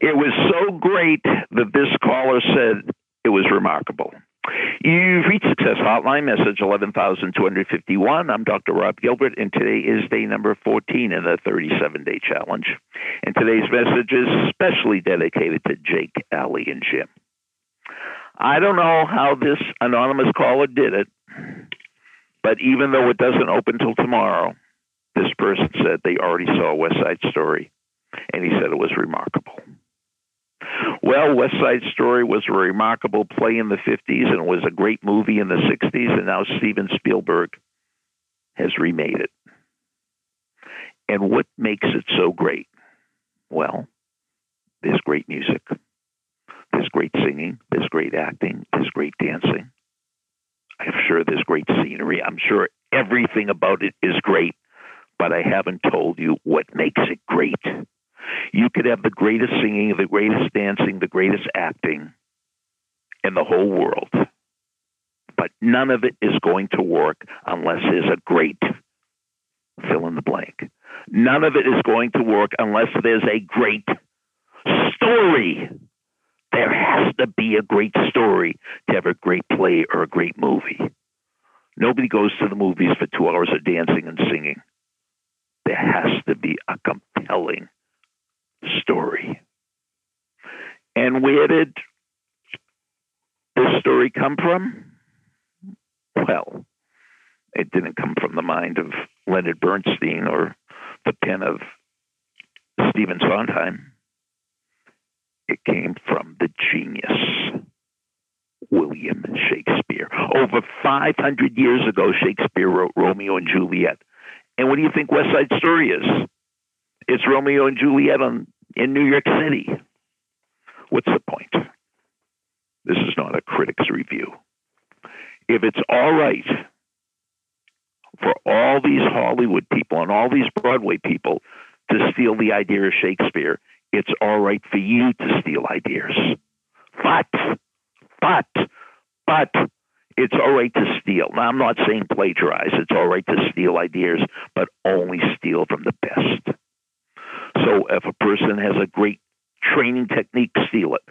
It was so great that this caller said it was remarkable. You've reached Success Hotline, message 11251. I'm Dr. Rob Gilbert, and today is day number 14 in the 37 day challenge. And today's message is specially dedicated to Jake, Allie, and Jim. I don't know how this anonymous caller did it, but even though it doesn't open till tomorrow, this person said they already saw West Side Story, and he said it was remarkable. Well, West Side Story was a remarkable play in the 50s and was a great movie in the 60s, and now Steven Spielberg has remade it. And what makes it so great? Well, there's great music, there's great singing, there's great acting, there's great dancing. I'm sure there's great scenery. I'm sure everything about it is great, but I haven't told you what makes it great. You could have the greatest singing, the greatest dancing, the greatest acting in the whole world. But none of it is going to work unless there's a great fill in the blank. None of it is going to work unless there's a great story. There has to be a great story to have a great play or a great movie. Nobody goes to the movies for two hours of dancing and singing. There has to be a compelling story. And where did this story come from? Well, it didn't come from the mind of Leonard Bernstein or the pen of Stephen Sondheim. It came from the genius, William Shakespeare. Over 500 years ago, Shakespeare wrote Romeo and Juliet. And what do you think West Side Story is? It's Romeo and Juliet on, in New York City. What's the point? This is not a critic's review. If it's all right for all these Hollywood people and all these Broadway people to steal the idea of Shakespeare, it's all right for you to steal ideas. But, but, but, it's all right to steal. Now, I'm not saying plagiarize. It's all right to steal ideas, but only steal from the best. So if a person has a great training technique, steal it.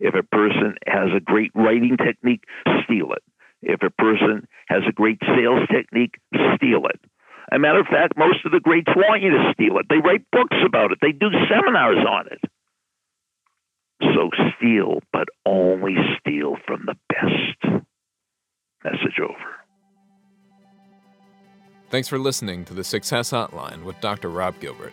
If a person has a great writing technique, steal it. If a person has a great sales technique, steal it. As a matter of fact, most of the greats want you to steal it. They write books about it, they do seminars on it. So steal, but only steal from the best. Message over. Thanks for listening to the Success Hotline with Dr. Rob Gilbert